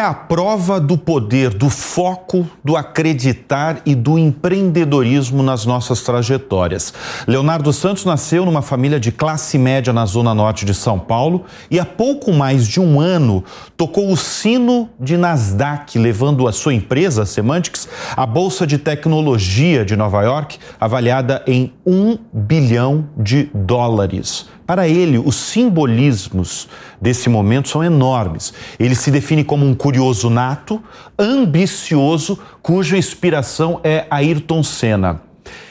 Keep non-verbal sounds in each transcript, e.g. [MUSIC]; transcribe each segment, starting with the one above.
é a prova do poder, do foco, do acreditar e do empreendedorismo nas nossas trajetórias. Leonardo Santos nasceu numa família de classe média na zona norte de São Paulo e há pouco mais de um ano tocou o sino de Nasdaq, levando a sua empresa, Semantics, à Bolsa de Tecnologia de Nova York, avaliada em um bilhão de dólares. Para ele, os simbolismos desse momento são enormes. Ele se define como um curioso nato, ambicioso, cuja inspiração é Ayrton Senna.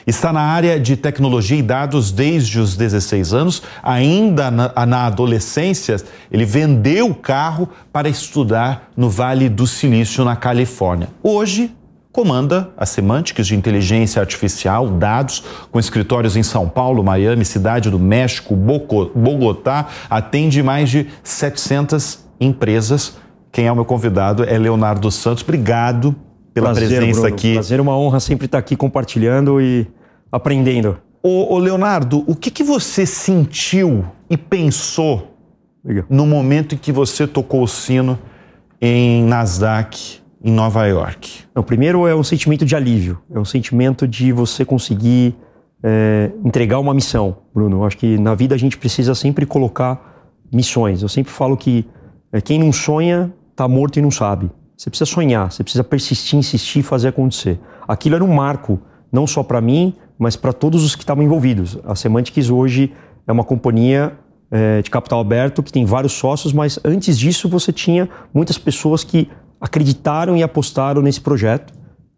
Está na área de tecnologia e dados desde os 16 anos. Ainda na, na, adolescência, ele vendeu o carro para estudar no Vale do Silício, na Califórnia. Hoje, comanda a Semantics de inteligência artificial, dados, com escritórios em São Paulo, Miami, Cidade do México, Bogotá, atende mais de 700 empresas. Quem é o meu convidado é Leonardo Santos. Obrigado pela Prazer, presença Bruno. aqui. Prazer, uma honra sempre estar aqui compartilhando e aprendendo. Ô, ô Leonardo, o que, que você sentiu e pensou Legal. no momento em que você tocou o sino em Nasdaq em Nova York? O primeiro é um sentimento de alívio, é um sentimento de você conseguir é, entregar uma missão, Bruno. Eu acho que na vida a gente precisa sempre colocar missões. Eu sempre falo que é, quem não sonha está morto e não sabe. Você precisa sonhar, você precisa persistir, insistir, fazer acontecer. Aquilo era um marco, não só para mim, mas para todos os que estavam envolvidos. A Semantics hoje é uma companhia é, de capital aberto que tem vários sócios, mas antes disso você tinha muitas pessoas que acreditaram e apostaram nesse projeto.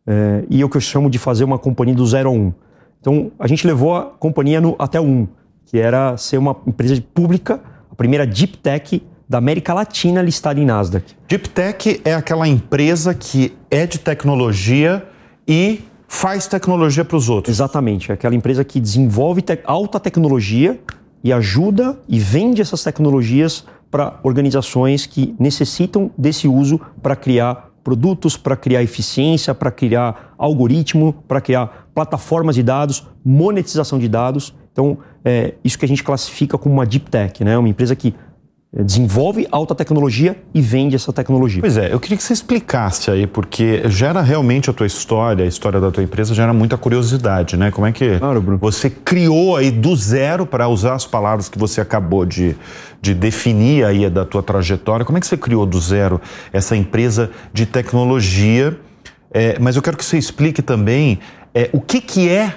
É, e é o que eu chamo de fazer uma companhia do zero a um. Então, a gente levou a companhia no, até o um, que era ser uma empresa pública, a primeira deep tech da América Latina listada em Nasdaq. Deep Tech é aquela empresa que é de tecnologia e faz tecnologia para os outros. Exatamente, é aquela empresa que desenvolve te alta tecnologia e ajuda e vende essas tecnologias para organizações que necessitam desse uso para criar produtos, para criar eficiência, para criar algoritmo, para criar plataformas de dados, monetização de dados. Então, é isso que a gente classifica como uma deep tech, né? Uma empresa que desenvolve alta tecnologia e vende essa tecnologia. Pois é, eu queria que você explicasse aí, porque gera realmente a tua história, a história da tua empresa gera muita curiosidade, né? Como é que claro, você criou aí do zero, para usar as palavras que você acabou de, de definir aí da tua trajetória, como é que você criou do zero essa empresa de tecnologia? É, mas eu quero que você explique também é, o que, que é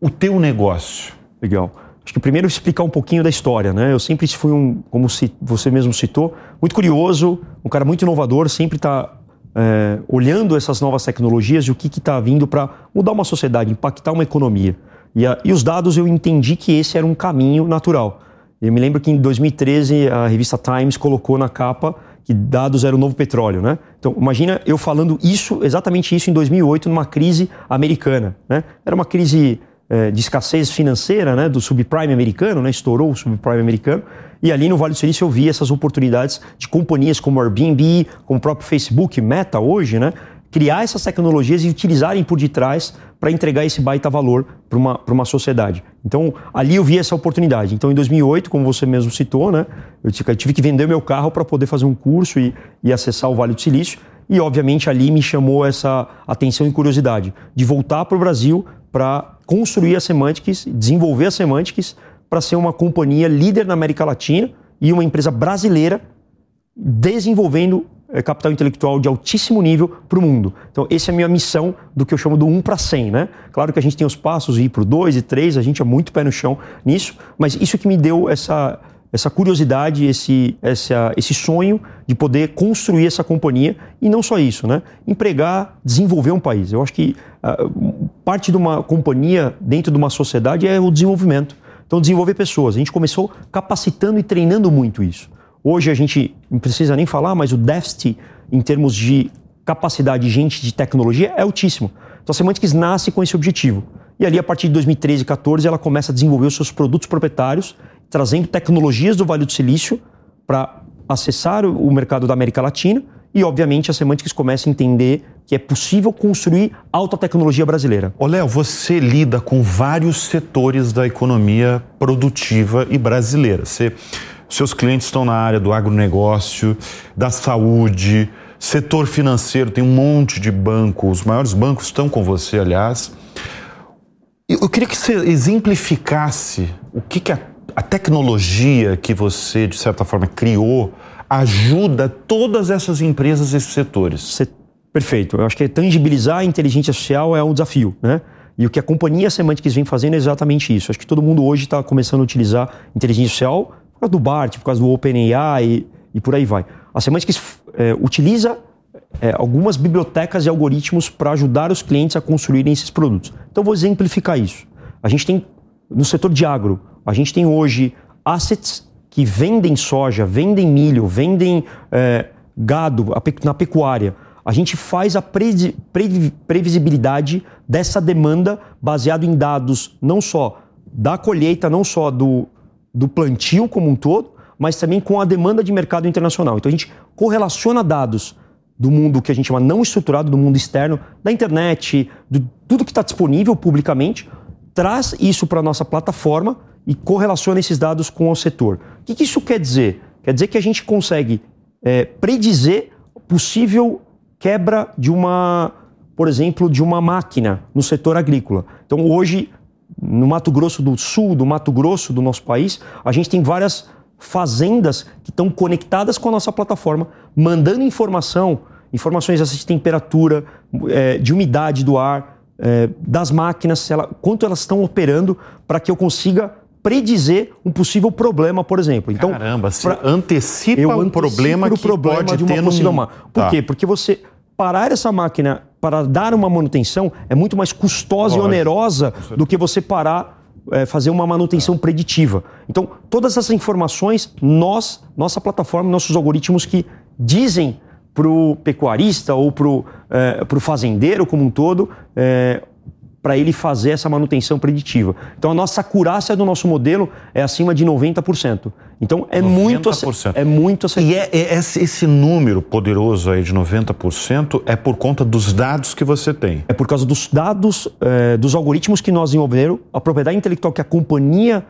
o teu negócio. Legal. Acho que primeiro explicar um pouquinho da história, né? Eu sempre fui um, como você mesmo citou, muito curioso, um cara muito inovador, sempre está é, olhando essas novas tecnologias e o que está vindo para mudar uma sociedade, impactar uma economia. E, a, e, os dados eu entendi que esse era um caminho natural. Eu me lembro que em 2013 a revista Times colocou na capa que dados era o novo petróleo, né? Então imagina eu falando isso, exatamente isso em 2008 numa crise americana, né? Era uma crise é, de escassez financeira né, do subprime americano, né, estourou o subprime americano, e ali no Vale do Silício eu vi essas oportunidades de companhias como Airbnb, como o próprio Facebook, Meta hoje, né, criar essas tecnologias e utilizarem por detrás para entregar esse baita valor para uma, uma sociedade. Então, ali eu vi essa oportunidade. Então, em 2008, como você mesmo citou, né, eu tive que vender meu carro para poder fazer um curso e, e acessar o Vale do Silício. E, obviamente, ali me chamou essa atenção e curiosidade de voltar para o Brasil para construir a Semantics, desenvolver a Semantics para ser uma companhia líder na América Latina e uma empresa brasileira desenvolvendo é, capital intelectual de altíssimo nível para o mundo. Então, essa é a minha missão do que eu chamo do 1 para 100, né? Claro que a gente tem os passos, ir para o 2 e 3, a gente é muito pé no chão nisso, mas isso que me deu essa, essa curiosidade, esse, essa, esse sonho de poder construir essa companhia e não só isso, né? Empregar, desenvolver um país. Eu acho que uh, parte de uma companhia dentro de uma sociedade é o desenvolvimento. Então, desenvolver pessoas. A gente começou capacitando e treinando muito isso. Hoje a gente não precisa nem falar, mas o déficit em termos de capacidade de gente de tecnologia é altíssimo. Então, a Semantics nasce com esse objetivo. E ali, a partir de 2013 e 2014, ela começa a desenvolver os seus produtos proprietários trazendo tecnologias do Vale do Silício para acessar o mercado da América Latina e, obviamente, a Semantics começa a entender que é possível construir alta tecnologia brasileira. Ô, Léo, você lida com vários setores da economia produtiva e brasileira. Você, seus clientes estão na área do agronegócio, da saúde, Setor financeiro, tem um monte de banco, os maiores bancos estão com você, aliás. Eu queria que você exemplificasse o que, que a, a tecnologia que você, de certa forma, criou ajuda todas essas empresas, esses setores. Perfeito. Eu acho que tangibilizar a inteligência artificial é um desafio, né? E o que a companhia Semantics vem fazendo é exatamente isso. Acho que todo mundo hoje está começando a utilizar inteligência artificial por causa do BART, por causa do OpenAI e, e por aí vai. A Semantics é, utiliza é, algumas bibliotecas e algoritmos para ajudar os clientes a construírem esses produtos. Então, vou exemplificar isso. A gente tem, no setor de agro, a gente tem hoje assets que vendem soja, vendem milho, vendem é, gado na pecuária a gente faz a pre pre previsibilidade dessa demanda baseado em dados não só da colheita, não só do, do plantio como um todo, mas também com a demanda de mercado internacional. Então a gente correlaciona dados do mundo que a gente chama não estruturado, do mundo externo, da internet, de tudo que está disponível publicamente, traz isso para a nossa plataforma e correlaciona esses dados com o setor. O que, que isso quer dizer? Quer dizer que a gente consegue é, predizer possível quebra de uma, por exemplo, de uma máquina no setor agrícola. Então, hoje, no Mato Grosso do Sul, do Mato Grosso do nosso país, a gente tem várias fazendas que estão conectadas com a nossa plataforma, mandando informação, informações de temperatura, é, de umidade do ar, é, das máquinas, quanto elas estão operando, para que eu consiga predizer um possível problema, por exemplo. Então, Caramba, você pra, antecipa eu um problema que problema pode de uma ter possível no... Por tá. quê? Porque você parar essa máquina para dar uma manutenção é muito mais custosa Lógico. e onerosa do que você parar é, fazer uma manutenção é. preditiva. Então, todas essas informações, nós, nossa plataforma, nossos algoritmos que dizem para o pecuarista ou para o é, fazendeiro como um todo é, para ele fazer essa manutenção preditiva. Então a nossa acurácia do nosso modelo é acima de 90%. Então é 90%. muito é muito E é, é, esse número poderoso aí de 90% é por conta dos dados que você tem. É por causa dos dados, é, dos algoritmos que nós desenvolveram, a propriedade intelectual que a companhia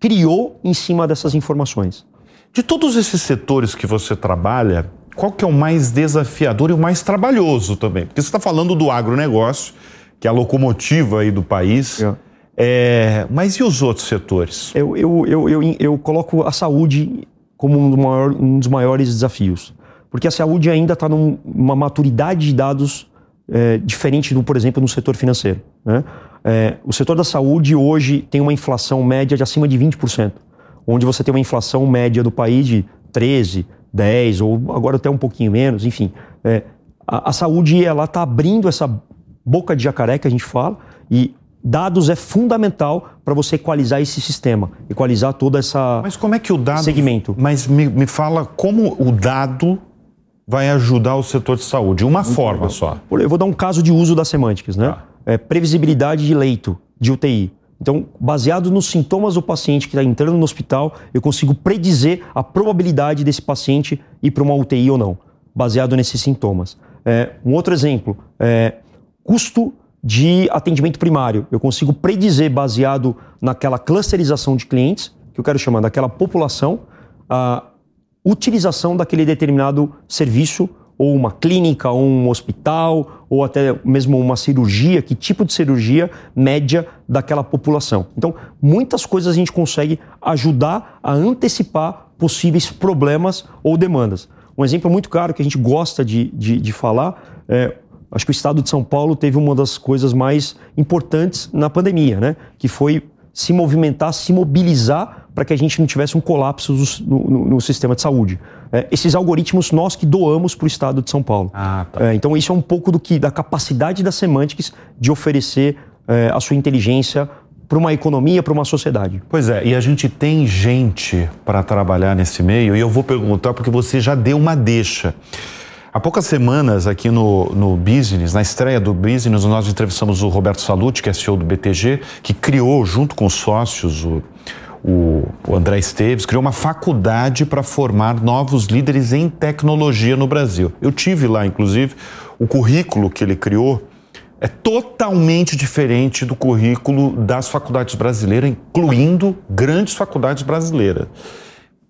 criou em cima dessas informações. De todos esses setores que você trabalha, qual que é o mais desafiador e o mais trabalhoso também? Porque você está falando do agronegócio, que é a locomotiva aí do país. É. É, mas e os outros setores? Eu, eu, eu, eu, eu coloco a saúde como um, maior, um, dos maiores desafios. Porque a saúde ainda está numa maturidade de dados é, diferente do, por exemplo, no setor financeiro. Né? É, o setor da saúde hoje tem uma inflação média de acima de 20%, onde você tem uma inflação média do país de 13%, 10% ou agora até um pouquinho menos, enfim. É, a, a saúde ela está abrindo essa boca de jacaré que a gente fala, e dados é fundamental para você equalizar esse sistema, equalizar toda essa Mas como é que o dado segmento? Mas me, me fala como o dado vai ajudar o setor de saúde, uma Muito forma bom. só. Eu vou dar um caso de uso das semânticas, né? Ah. É, previsibilidade de leito de UTI. Então, baseado nos sintomas do paciente que está entrando no hospital, eu consigo predizer a probabilidade desse paciente ir para uma UTI ou não, baseado nesses sintomas. É, um outro exemplo, é, custo de atendimento primário. Eu consigo predizer, baseado naquela clusterização de clientes, que eu quero chamar daquela população, a utilização daquele determinado serviço, ou uma clínica, ou um hospital, ou até mesmo uma cirurgia, que tipo de cirurgia média daquela população. Então, muitas coisas a gente consegue ajudar a antecipar possíveis problemas ou demandas. Um exemplo muito claro que a gente gosta de, de, de falar é Acho que o estado de São Paulo teve uma das coisas mais importantes na pandemia, né? Que foi se movimentar, se mobilizar para que a gente não tivesse um colapso no, no, no sistema de saúde. É, esses algoritmos nós que doamos para o estado de São Paulo. Ah, tá. é, então isso é um pouco do que da capacidade da Semantics de oferecer é, a sua inteligência para uma economia, para uma sociedade. Pois é, e a gente tem gente para trabalhar nesse meio, e eu vou perguntar porque você já deu uma deixa. Há poucas semanas, aqui no, no Business, na estreia do Business, nós entrevistamos o Roberto Salute, que é CEO do BTG, que criou, junto com os sócios, o, o, o André Esteves, criou uma faculdade para formar novos líderes em tecnologia no Brasil. Eu tive lá, inclusive, o currículo que ele criou é totalmente diferente do currículo das faculdades brasileiras, incluindo grandes faculdades brasileiras.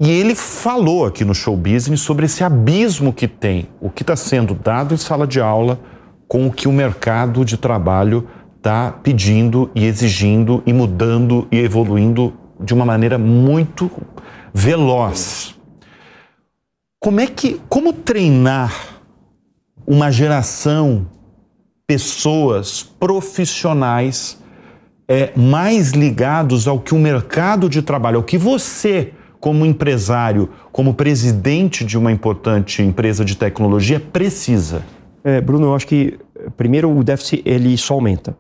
E ele falou aqui no show business sobre esse abismo que tem, o que está sendo dado em sala de aula com o que o mercado de trabalho está pedindo e exigindo e mudando e evoluindo de uma maneira muito veloz. Como é que, como treinar uma geração, pessoas profissionais é, mais ligados ao que o mercado de trabalho, ao que você como empresário, como presidente de uma importante empresa de tecnologia, precisa? É, Bruno, eu acho que primeiro o déficit ele só aumenta.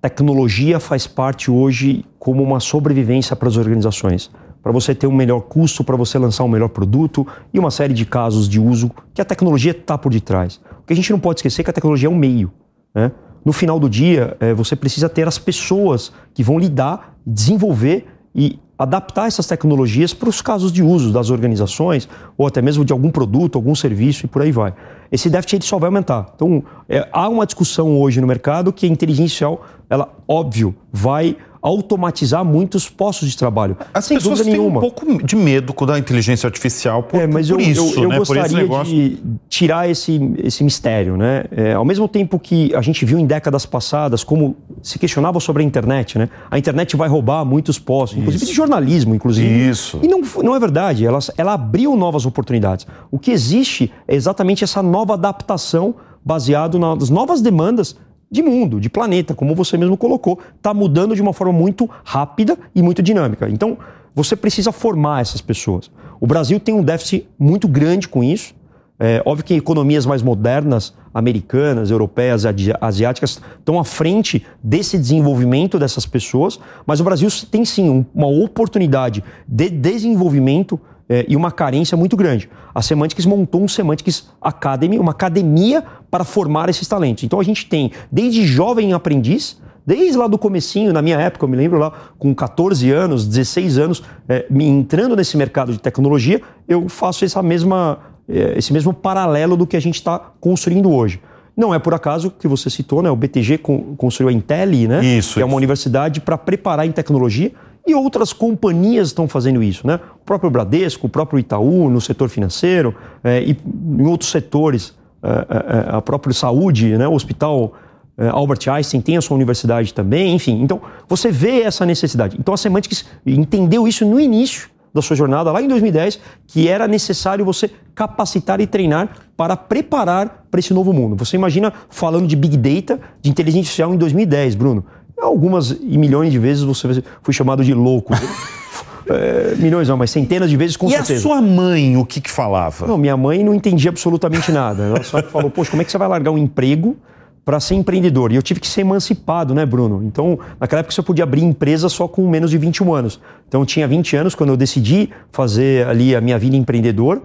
Tecnologia faz parte hoje como uma sobrevivência para as organizações, para você ter um melhor custo, para você lançar um melhor produto e uma série de casos de uso que a tecnologia está por detrás. O que a gente não pode esquecer é que a tecnologia é um meio. Né? No final do dia, é, você precisa ter as pessoas que vão lidar, desenvolver e adaptar essas tecnologias para os casos de uso das organizações ou até mesmo de algum produto, algum serviço e por aí vai. Esse déficit só vai aumentar. Então, é, há uma discussão hoje no mercado que a inteligência artificial, ela, óbvio, vai automatizar muitos postos de trabalho. As sem pessoas têm nenhuma. um pouco de medo com a inteligência artificial por, é, mas por eu, isso, eu, eu né? gostaria negócio... de tirar esse, esse mistério, né? É, ao mesmo tempo que a gente viu em décadas passadas como se questionava sobre a internet, né? A internet vai roubar muitos postos, inclusive de jornalismo, inclusive. Isso. E não, não é verdade. Ela, ela abriu novas oportunidades. O que existe é exatamente essa nova adaptação baseado nas novas demandas de mundo, de planeta, como você mesmo colocou, está mudando de uma forma muito rápida e muito dinâmica. Então, você precisa formar essas pessoas. O Brasil tem um déficit muito grande com isso. É óbvio que economias mais modernas, americanas, europeias, asiáticas, estão à frente desse desenvolvimento dessas pessoas, mas o Brasil tem sim uma oportunidade de desenvolvimento é, e uma carência muito grande. A Semantics montou um Semantics Academy, uma academia para formar esses talentos. Então a gente tem desde jovem aprendiz, desde lá do comecinho, na minha época, eu me lembro lá com 14 anos, 16 anos, é, me entrando nesse mercado de tecnologia, eu faço essa mesma, esse mesmo paralelo do que a gente está construindo hoje. Não é por acaso que você citou, né? O BTG construiu a Intel, né? Isso. Que é uma universidade para preparar em tecnologia. E outras companhias estão fazendo isso, né? O próprio Bradesco, o próprio Itaú no setor financeiro é, e em outros setores, é, é, é a própria saúde, né? O Hospital é, Albert Einstein tem a sua universidade também, enfim. Então, você vê essa necessidade. Então, a Semantics entendeu isso no início da sua jornada, lá em 2010, que era necessário você capacitar e treinar para preparar para esse novo mundo. Você imagina falando de Big Data, de inteligência artificial em 2010, Bruno. Algumas e milhões de vezes você foi chamado de louco. [LAUGHS] É, milhões não, mas centenas de vezes com e certeza. E a sua mãe, o que que falava? Não, minha mãe não entendia absolutamente nada. Ela só falou, poxa, como é que você vai largar um emprego para ser empreendedor? E eu tive que ser emancipado, né, Bruno? Então, naquela época você podia abrir empresa só com menos de 21 anos. Então, eu tinha 20 anos quando eu decidi fazer ali a minha vida empreendedor.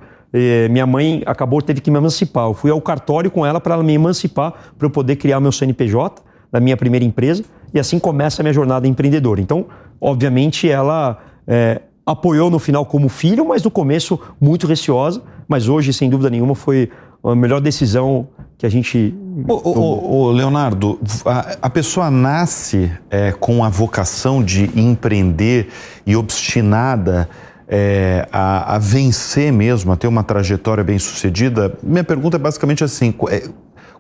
minha mãe acabou, teve que me emancipar. Eu fui ao cartório com ela para ela me emancipar, para eu poder criar meu CNPJ da minha primeira empresa e assim começa a minha jornada empreendedora. Então, obviamente, ela é, apoiou no final como filho, mas no começo muito receosa, mas hoje, sem dúvida nenhuma, foi a melhor decisão que a gente. Ô, ô, Leonardo, a, a, pessoa nasce é, com a vocação de empreender e obstinada é, a, a, vencer mesmo, a ter uma trajetória bem sucedida. Minha pergunta é basicamente assim: é,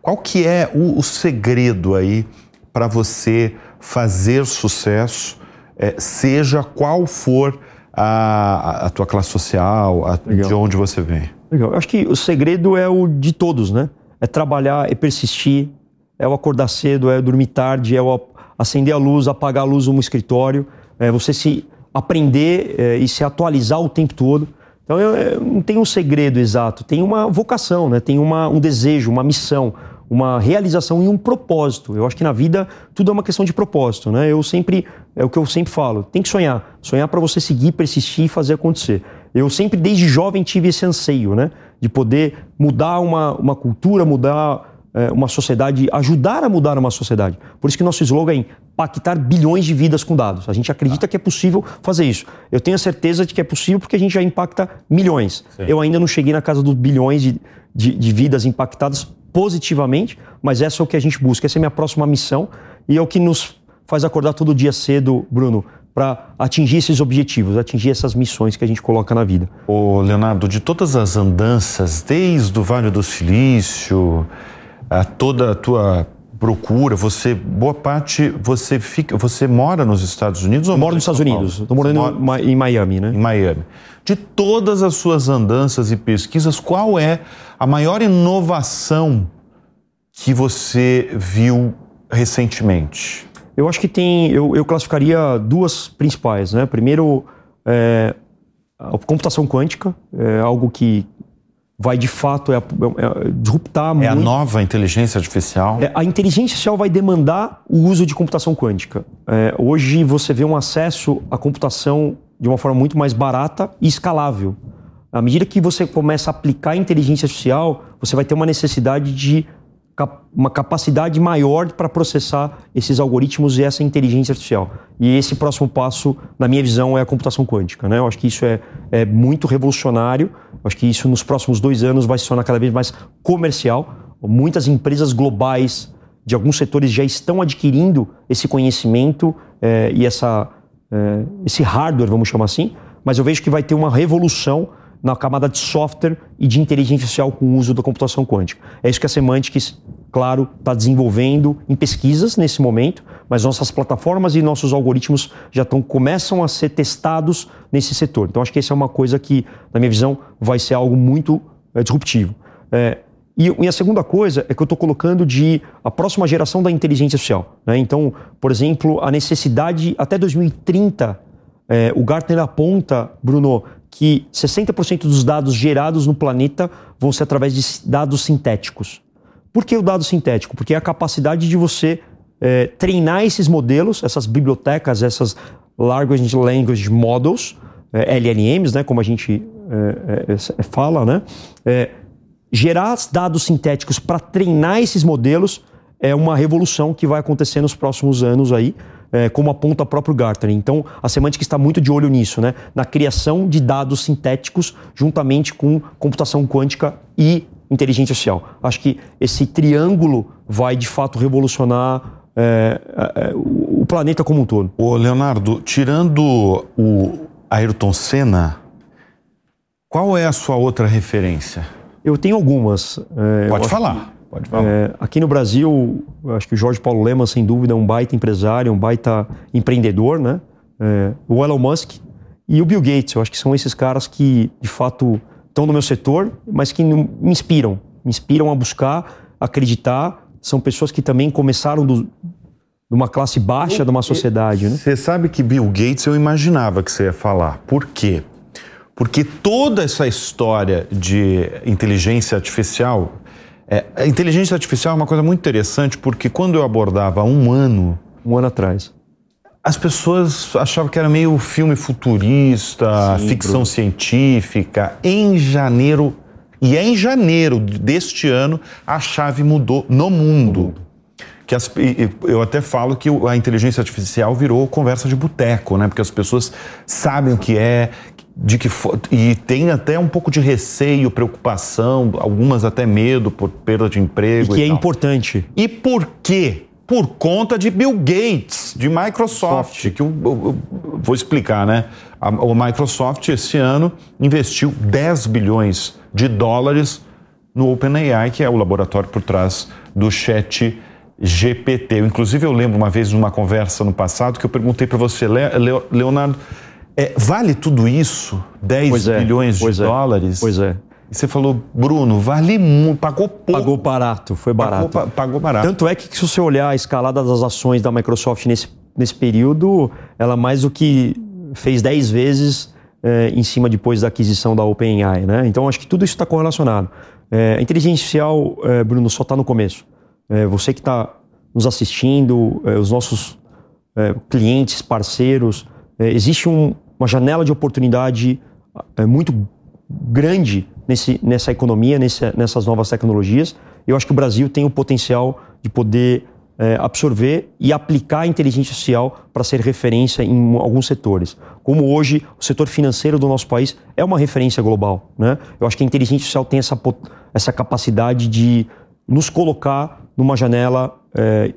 qual que é o, o segredo aí para você fazer sucesso, é, seja qual for a, a tua classe social, de onde você vem? Legal. Eu acho que o segredo é o de todos, né? É trabalhar, é persistir, é o acordar cedo, é dormir tarde, é o acender a luz, apagar a luz no escritório, é você se aprender é, e se atualizar o tempo todo. Então eu, eu não tem um segredo exato, tem uma vocação, né? tem uma, um desejo, uma missão, uma realização e um propósito. Eu acho que na vida tudo é uma questão de propósito, né? Eu sempre é o que eu sempre falo, tem que sonhar, sonhar para você seguir, persistir e fazer acontecer. Eu sempre desde jovem tive esse anseio, né, de poder mudar uma, uma cultura, mudar é, uma sociedade, ajudar a mudar uma sociedade. Por isso que nosso slogan é impactar bilhões de vidas com dados. A gente acredita que é possível fazer isso. Eu tenho a certeza de que é possível porque a gente já impacta milhões. Sim. Eu ainda não cheguei na casa dos bilhões de, de, de vidas impactadas positivamente, mas essa é o que a gente busca. Essa é a minha próxima missão e é o que nos faz acordar todo dia cedo, Bruno, para atingir esses objetivos, atingir essas missões que a gente coloca na vida. Ô Leonardo, de todas as andanças, desde o Vale do Silício, a toda a tua procura, você boa parte você fica, você mora nos Estados Unidos ou moro nos Estados Unidos? Estou morando mora... em Miami, né? Em Miami. De todas as suas andanças e pesquisas, qual é a maior inovação que você viu recentemente? Eu acho que tem, eu, eu classificaria duas principais, né? Primeiro, é, a computação quântica, é algo que vai de fato é, é, é disruptar é muito. É a nova inteligência artificial? É, a inteligência artificial vai demandar o uso de computação quântica. É, hoje você vê um acesso à computação de uma forma muito mais barata e escalável. À medida que você começa a aplicar a inteligência artificial, você vai ter uma necessidade de uma capacidade maior para processar esses algoritmos e essa inteligência artificial. E esse próximo passo, na minha visão, é a computação quântica. Né? Eu acho que isso é, é muito revolucionário. Eu acho que isso nos próximos dois anos vai se tornar cada vez mais comercial. Muitas empresas globais de alguns setores já estão adquirindo esse conhecimento é, e essa, é, esse hardware, vamos chamar assim. Mas eu vejo que vai ter uma revolução na camada de software e de inteligência artificial com o uso da computação quântica. É isso que a Semantics, claro, está desenvolvendo em pesquisas nesse momento, mas nossas plataformas e nossos algoritmos já estão, começam a ser testados nesse setor. Então, acho que essa é uma coisa que, na minha visão, vai ser algo muito é, disruptivo. É, e, e, a segunda coisa é que eu estou colocando de a próxima geração da inteligência artificial. Né? Então, por exemplo, a necessidade até 2030, é, o Gartner aponta, Bruno, que 60% dos dados gerados no planeta vão ser através de dados sintéticos. Por que o dado sintético? Porque é a capacidade de você é, treinar esses modelos, essas bibliotecas, essas Large Language Models, é, LLMs, né, como a gente é, é, é fala, né, é, gerar dados sintéticos para treinar esses modelos é uma revolução que vai acontecer nos próximos anos aí é, como aponta o próprio Gartner. Então, a semântica está muito de olho nisso, né? na criação de dados sintéticos juntamente com computação quântica e inteligência artificial. Acho que esse triângulo vai de fato revolucionar é, é, o planeta como um todo. Ô Leonardo, tirando o Ayrton Senna, qual é a sua outra referência? Eu tenho algumas. É, Pode falar. Pode falar. É, aqui no Brasil, acho que o Jorge Paulo Lema, sem dúvida, é um baita empresário, um baita empreendedor, né? É, o Elon Musk e o Bill Gates, eu acho que são esses caras que, de fato, estão no meu setor, mas que me inspiram. Me inspiram a buscar, acreditar. São pessoas que também começaram do, de uma classe baixa de uma sociedade, né? Você sabe que Bill Gates eu imaginava que você ia falar. Por quê? Porque toda essa história de inteligência artificial é, a inteligência artificial é uma coisa muito interessante porque quando eu abordava um ano. Um ano atrás. As pessoas achavam que era meio filme futurista, Sim, ficção Bruno. científica. Em janeiro, e é em janeiro deste ano, a chave mudou no mundo. Que as, eu até falo que a inteligência artificial virou conversa de boteco, né? Porque as pessoas sabem o que é, de que e tem até um pouco de receio, preocupação, algumas até medo por perda de emprego. E que e é tal. importante. E por quê? Por conta de Bill Gates, de Microsoft, Soft. que eu, eu, eu, vou explicar, né? A, o Microsoft esse ano investiu 10 bilhões de dólares no OpenAI, que é o laboratório por trás do Chat GPT. Inclusive, eu lembro uma vez numa conversa no passado que eu perguntei para você, Leonardo, é, vale tudo isso? 10 pois é, bilhões de é, dólares? Pois é. E você falou, Bruno, vale muito, pagou pouco. Pagou barato, foi barato. Pagou, pagou, barato. Tanto é que se você olhar a escalada das ações da Microsoft nesse, nesse período, ela mais do que fez 10 vezes é, em cima depois da aquisição da OpenAI, né? Então acho que tudo isso está correlacionado. É, a inteligência artificial, é, Bruno, só está no começo. É, você que está nos assistindo, é, os nossos clientes, parceiros, existe um, uma janela de oportunidade é, muito grande nesse, nessa economia, nesse, nessas novas tecnologias. Eu acho que o Brasil tem o potencial de poder é, absorver e aplicar a inteligência artificial para ser referência em alguns setores. Como hoje o setor financeiro do nosso país é uma referência global. Né? Eu acho que a inteligência artificial tem essa, essa capacidade de nos colocar numa janela é,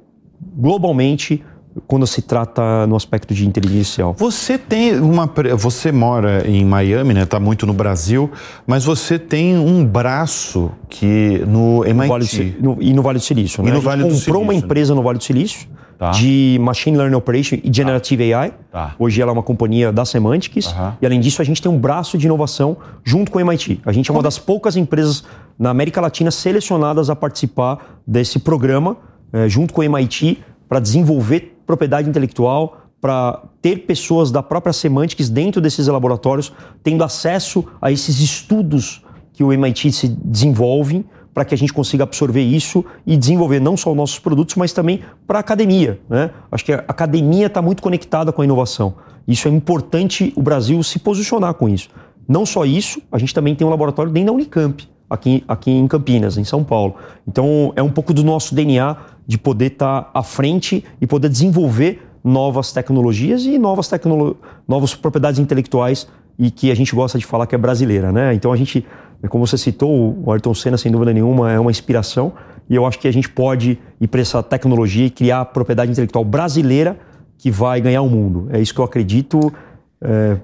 globalmente quando se trata no aspecto de inteligência artificial. Você tem uma. Você mora em Miami, né? Está muito no Brasil, mas você tem um braço que no MIT. No vale, no, e no Vale do Silício. E né? no vale comprou Silício, uma empresa no Vale do Silício tá. de Machine Learning Operation e Generative tá. AI. Tá. Hoje ela é uma companhia da Semantics. Uhum. E além disso, a gente tem um braço de inovação junto com o MIT. A gente é uma das poucas empresas na América Latina selecionadas a participar desse programa, é, junto com o MIT, para desenvolver propriedade intelectual, para ter pessoas da própria Semantics dentro desses laboratórios, tendo acesso a esses estudos que o MIT se desenvolve para que a gente consiga absorver isso e desenvolver não só os nossos produtos, mas também para a academia. Né? Acho que a academia está muito conectada com a inovação. Isso é importante o Brasil se posicionar com isso. Não só isso, a gente também tem um laboratório dentro da Unicamp, aqui, aqui em Campinas, em São Paulo. Então é um pouco do nosso DNA de poder estar tá à frente e poder desenvolver novas tecnologias e novas, tecnolo novas propriedades intelectuais e que a gente gosta de falar que é brasileira, né? Então a gente, como você citou, o Ayrton Senna sem dúvida nenhuma é uma inspiração e eu acho que a gente pode ir para essa tecnologia e criar propriedade intelectual brasileira que vai ganhar o mundo. É isso que eu acredito. É...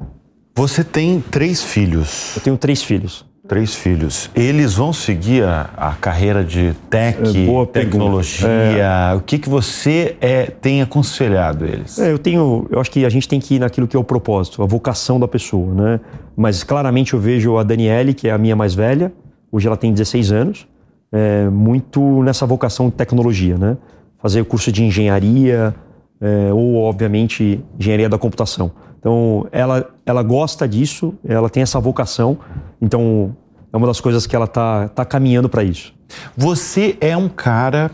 Você tem três filhos. Eu tenho três filhos. Três filhos. Eles vão seguir a, a carreira de tech, é, tecnologia? É... O que, que você é, tem aconselhado eles? É, eu tenho, eu acho que a gente tem que ir naquilo que é o propósito, a vocação da pessoa, né? Mas claramente eu vejo a Daniele, que é a minha mais velha, hoje ela tem 16 anos, é, muito nessa vocação de tecnologia, né? Fazer o curso de engenharia é, ou, obviamente, engenharia da computação. Então, ela, ela gosta disso, ela tem essa vocação. Então, é uma das coisas que ela tá, tá caminhando para isso. Você é um cara,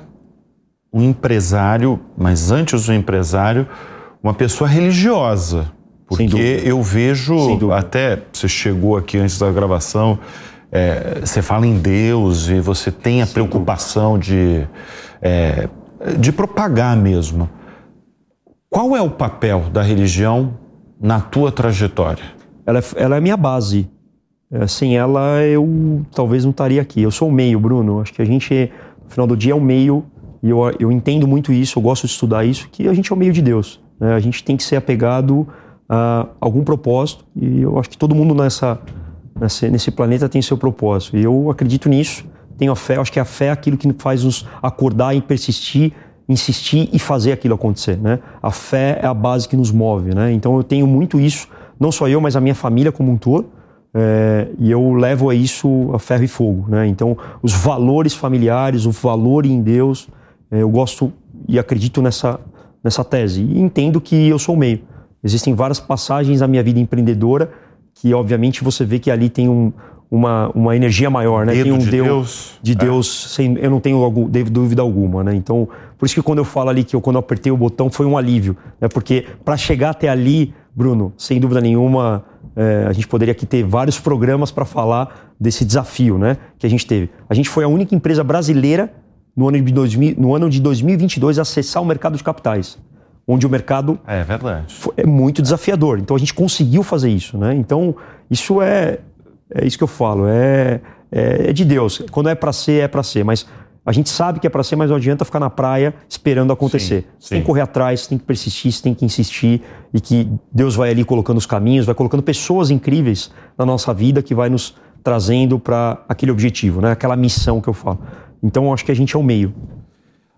um empresário, mas antes do empresário, uma pessoa religiosa. Porque eu vejo, até você chegou aqui antes da gravação, é, você fala em Deus e você tem a Sem preocupação de, é, de propagar mesmo. Qual é o papel da religião na tua trajetória? Ela é, ela é a minha base. É, sem ela, eu talvez não estaria aqui. Eu sou o meio, Bruno. Acho que a gente, no final do dia, é o meio. E eu, eu entendo muito isso, eu gosto de estudar isso, que a gente é o meio de Deus. Né? A gente tem que ser apegado a algum propósito. E eu acho que todo mundo nessa, nesse, nesse planeta tem seu propósito. E eu acredito nisso, tenho a fé. Acho que a fé é aquilo que faz nos acordar e persistir insistir e fazer aquilo acontecer, né? A fé é a base que nos move, né? Então eu tenho muito isso, não só eu, mas a minha família como um todo, é, e eu levo a isso a ferro e fogo, né? Então os valores familiares, o valor em Deus, é, eu gosto e acredito nessa nessa tese e entendo que eu sou o meio. Existem várias passagens na minha vida empreendedora que obviamente você vê que ali tem um, uma, uma energia maior, né? Tem um de Deus, Deus, de Deus, é. sem, eu não tenho algum, dúvida alguma, né? Então, por isso que quando eu falo ali que eu, quando eu apertei o botão foi um alívio, né? Porque para chegar até ali, Bruno, sem dúvida nenhuma, é, a gente poderia aqui ter vários programas para falar desse desafio, né? Que a gente teve. A gente foi a única empresa brasileira no ano de, 2000, no ano de 2022 a acessar o mercado de capitais onde o mercado é verdade é muito desafiador. Então a gente conseguiu fazer isso, né? Então isso é é isso que eu falo, é, é, é de Deus. Quando é para ser, é para ser. Mas a gente sabe que é para ser, mas não adianta ficar na praia esperando acontecer. Sim, você sim. tem que correr atrás, você tem que persistir, você tem que insistir e que Deus vai ali colocando os caminhos, vai colocando pessoas incríveis na nossa vida que vai nos trazendo para aquele objetivo, né? Aquela missão que eu falo. Então, acho que a gente é o meio.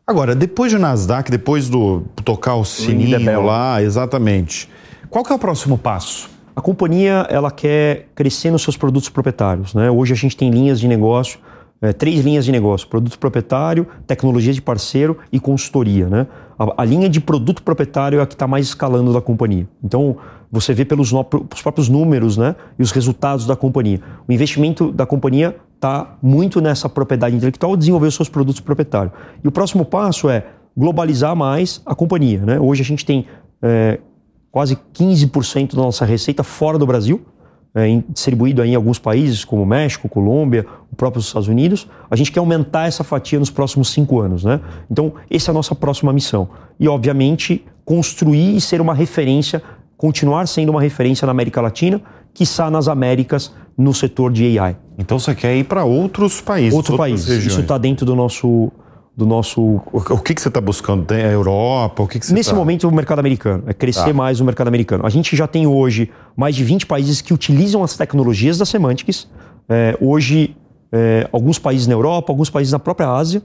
Agora, depois do Nasdaq, depois do tocar o sininho lá, exatamente. Qual que é o próximo passo? A companhia ela quer crescer nos seus produtos proprietários. Né? Hoje a gente tem linhas de negócio, é, três linhas de negócio: produto proprietário, tecnologia de parceiro e consultoria. Né? A, a linha de produto proprietário é a que está mais escalando da companhia. Então você vê pelos, no, próprios números né? e os resultados da companhia. O investimento da companhia está muito nessa propriedade intelectual, desenvolver os seus produtos proprietários. E o próximo passo é globalizar mais a companhia. Né? Hoje a gente tem é, quase 15% da nossa receita fora do Brasil, é, distribuído em alguns países como México, Colômbia, o próprio Estados Unidos. A gente quer aumentar essa fatia nos próximos cinco anos, né? Então, essa é a nossa próxima missão. E, obviamente, construir e ser uma referência, continuar sendo uma referência na América Latina, quiçá nas Américas, no setor de AI. Então, você quer ir para outros países? Outros países. Regiões. Isso está dentro do nosso do nosso. O, que, que você está buscando? Tem a Europa? O que, que Nesse tá... momento, o mercado americano. É crescer tá. mais o mercado americano. A gente já tem hoje mais de 20 países que utilizam as tecnologias da Semantics. É, hoje, é, alguns países na Europa, alguns países na própria Ásia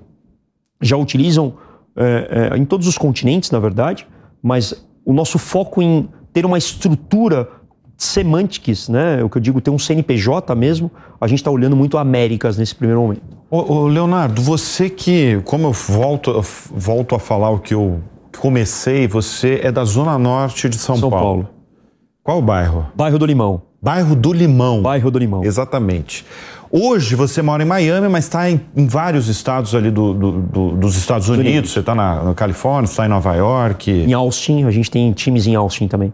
já utilizam é, é em todos os continentes, na verdade, mas o nosso foco em ter uma estrutura semantics, né? O que eu digo, ter um CNPJ mesmo, a gente está olhando muito Américas nesse primeiro momento. Ô, ô, Leonardo, você que, como eu volto, eu volto a falar o que eu comecei, você é da Zona Norte de São, São Paulo. Paulo. Qual o bairro? Bairro do Limão. Bairro do Limão. Bairro do Limão. Exatamente. Hoje você mora em Miami, mas está em, em, vários estados ali do, do, do, dos Estados Unidos. Unidos. Você está na, na Califórnia, está em Nova York. Em Austin, a gente tem times em Austin também.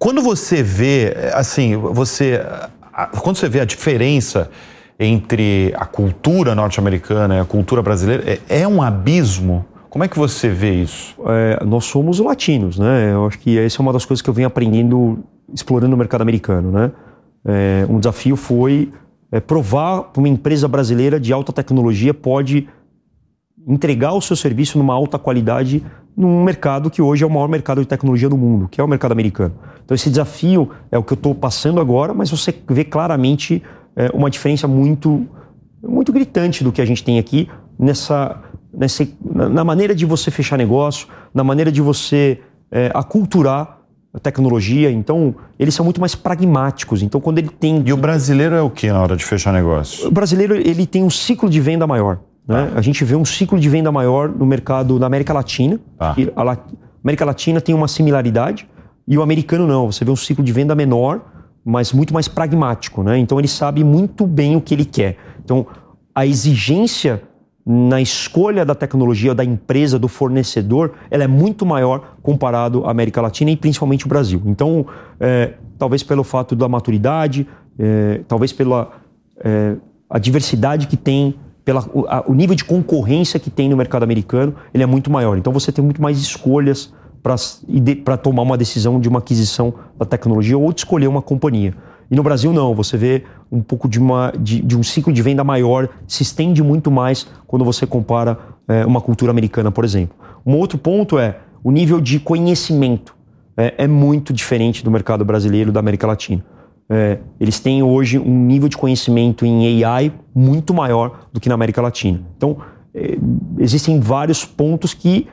Quando você vê, assim, você. Quando você vê a diferença entre a cultura norte-americana e a cultura brasileira, é, é, um abismo? Como é que você vê isso? É, nós somos latinos, né? Eu acho que essa é uma das coisas que eu venho aprendendo explorando o mercado americano, né? É, um desafio foi é, provar para uma empresa brasileira de alta tecnologia pode entregar o seu serviço numa alta qualidade num mercado que hoje é o maior mercado de tecnologia do mundo, que é o mercado americano. Então esse desafio é o que eu estou passando agora, mas você vê claramente é, uma diferença muito, muito gritante do que a gente tem aqui nessa, nessa na maneira de você fechar negócio, na maneira de você é, aculturar a tecnologia. Então eles são muito mais pragmáticos. Então quando ele tem e o brasileiro é o que na hora de fechar negócio? O brasileiro ele tem um ciclo de venda maior. Né? A gente vê um ciclo de venda maior no mercado na América Latina. Ah. a La... América Latina tem uma similaridade e o americano não. Você vê um ciclo de venda menor, mas muito mais pragmático. Né? Então ele sabe muito bem o que ele quer. Então a exigência na escolha da tecnologia, da empresa, do fornecedor, ela é muito maior comparado à América Latina e principalmente o Brasil. Então, é, talvez pelo fato da maturidade, é, talvez pela é, a diversidade que tem pela, o, a, o nível de concorrência que tem no mercado americano, ele é muito maior. Então você tem muito mais escolhas para tomar uma decisão de uma aquisição da tecnologia ou de escolher uma companhia. E no Brasil não, você vê um pouco de, uma, de, de um ciclo de venda maior, se estende muito mais quando você compara é, uma cultura americana, por exemplo. Um outro ponto é o nível de conhecimento é, é muito diferente do mercado brasileiro da América Latina é, eles têm hoje um nível de conhecimento em AI muito maior do que na América Latina. Então, é, existem vários pontos que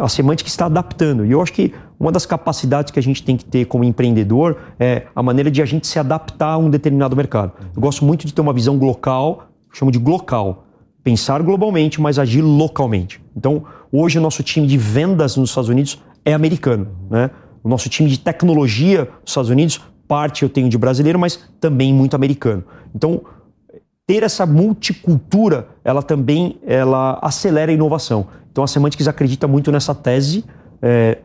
a semântica está adaptando. E eu acho que uma das capacidades que a gente tem que ter como empreendedor é a maneira de a gente se adaptar a um determinado mercado. Eu gosto muito de ter uma visão local, chamo de glocal. Pensar globalmente, mas agir localmente. Então, hoje o nosso time de vendas nos Estados Unidos é americano. Né? O nosso time de tecnologia nos Estados Unidos parte eu tenho de brasileiro, mas também muito americano. Então, ter essa multicultura, ela também ela acelera a inovação. Então, a Semantics acredita muito nessa tese é,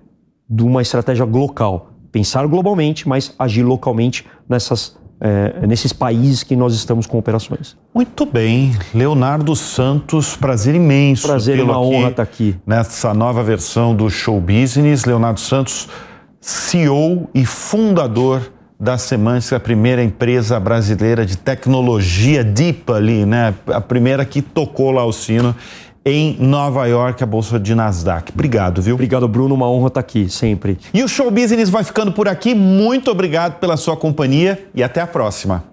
de uma estratégia local. Pensar globalmente, mas agir localmente nessas, é, nesses países que nós estamos com operações. Muito bem. Leonardo Santos, prazer imenso. Prazer e uma honra estar aqui. Nessa nova versão do Show Business. Leonardo Santos, CEO e fundador da Semantics, a primeira empresa brasileira de tecnologia deep ali, né? A primeira que tocou lá o sino em Nova York, a bolsa de Nasdaq. Obrigado, viu? Obrigado, Bruno. Uma honra estar aqui, sempre. E o Show Business vai ficando por aqui. Muito obrigado pela sua companhia e até a próxima.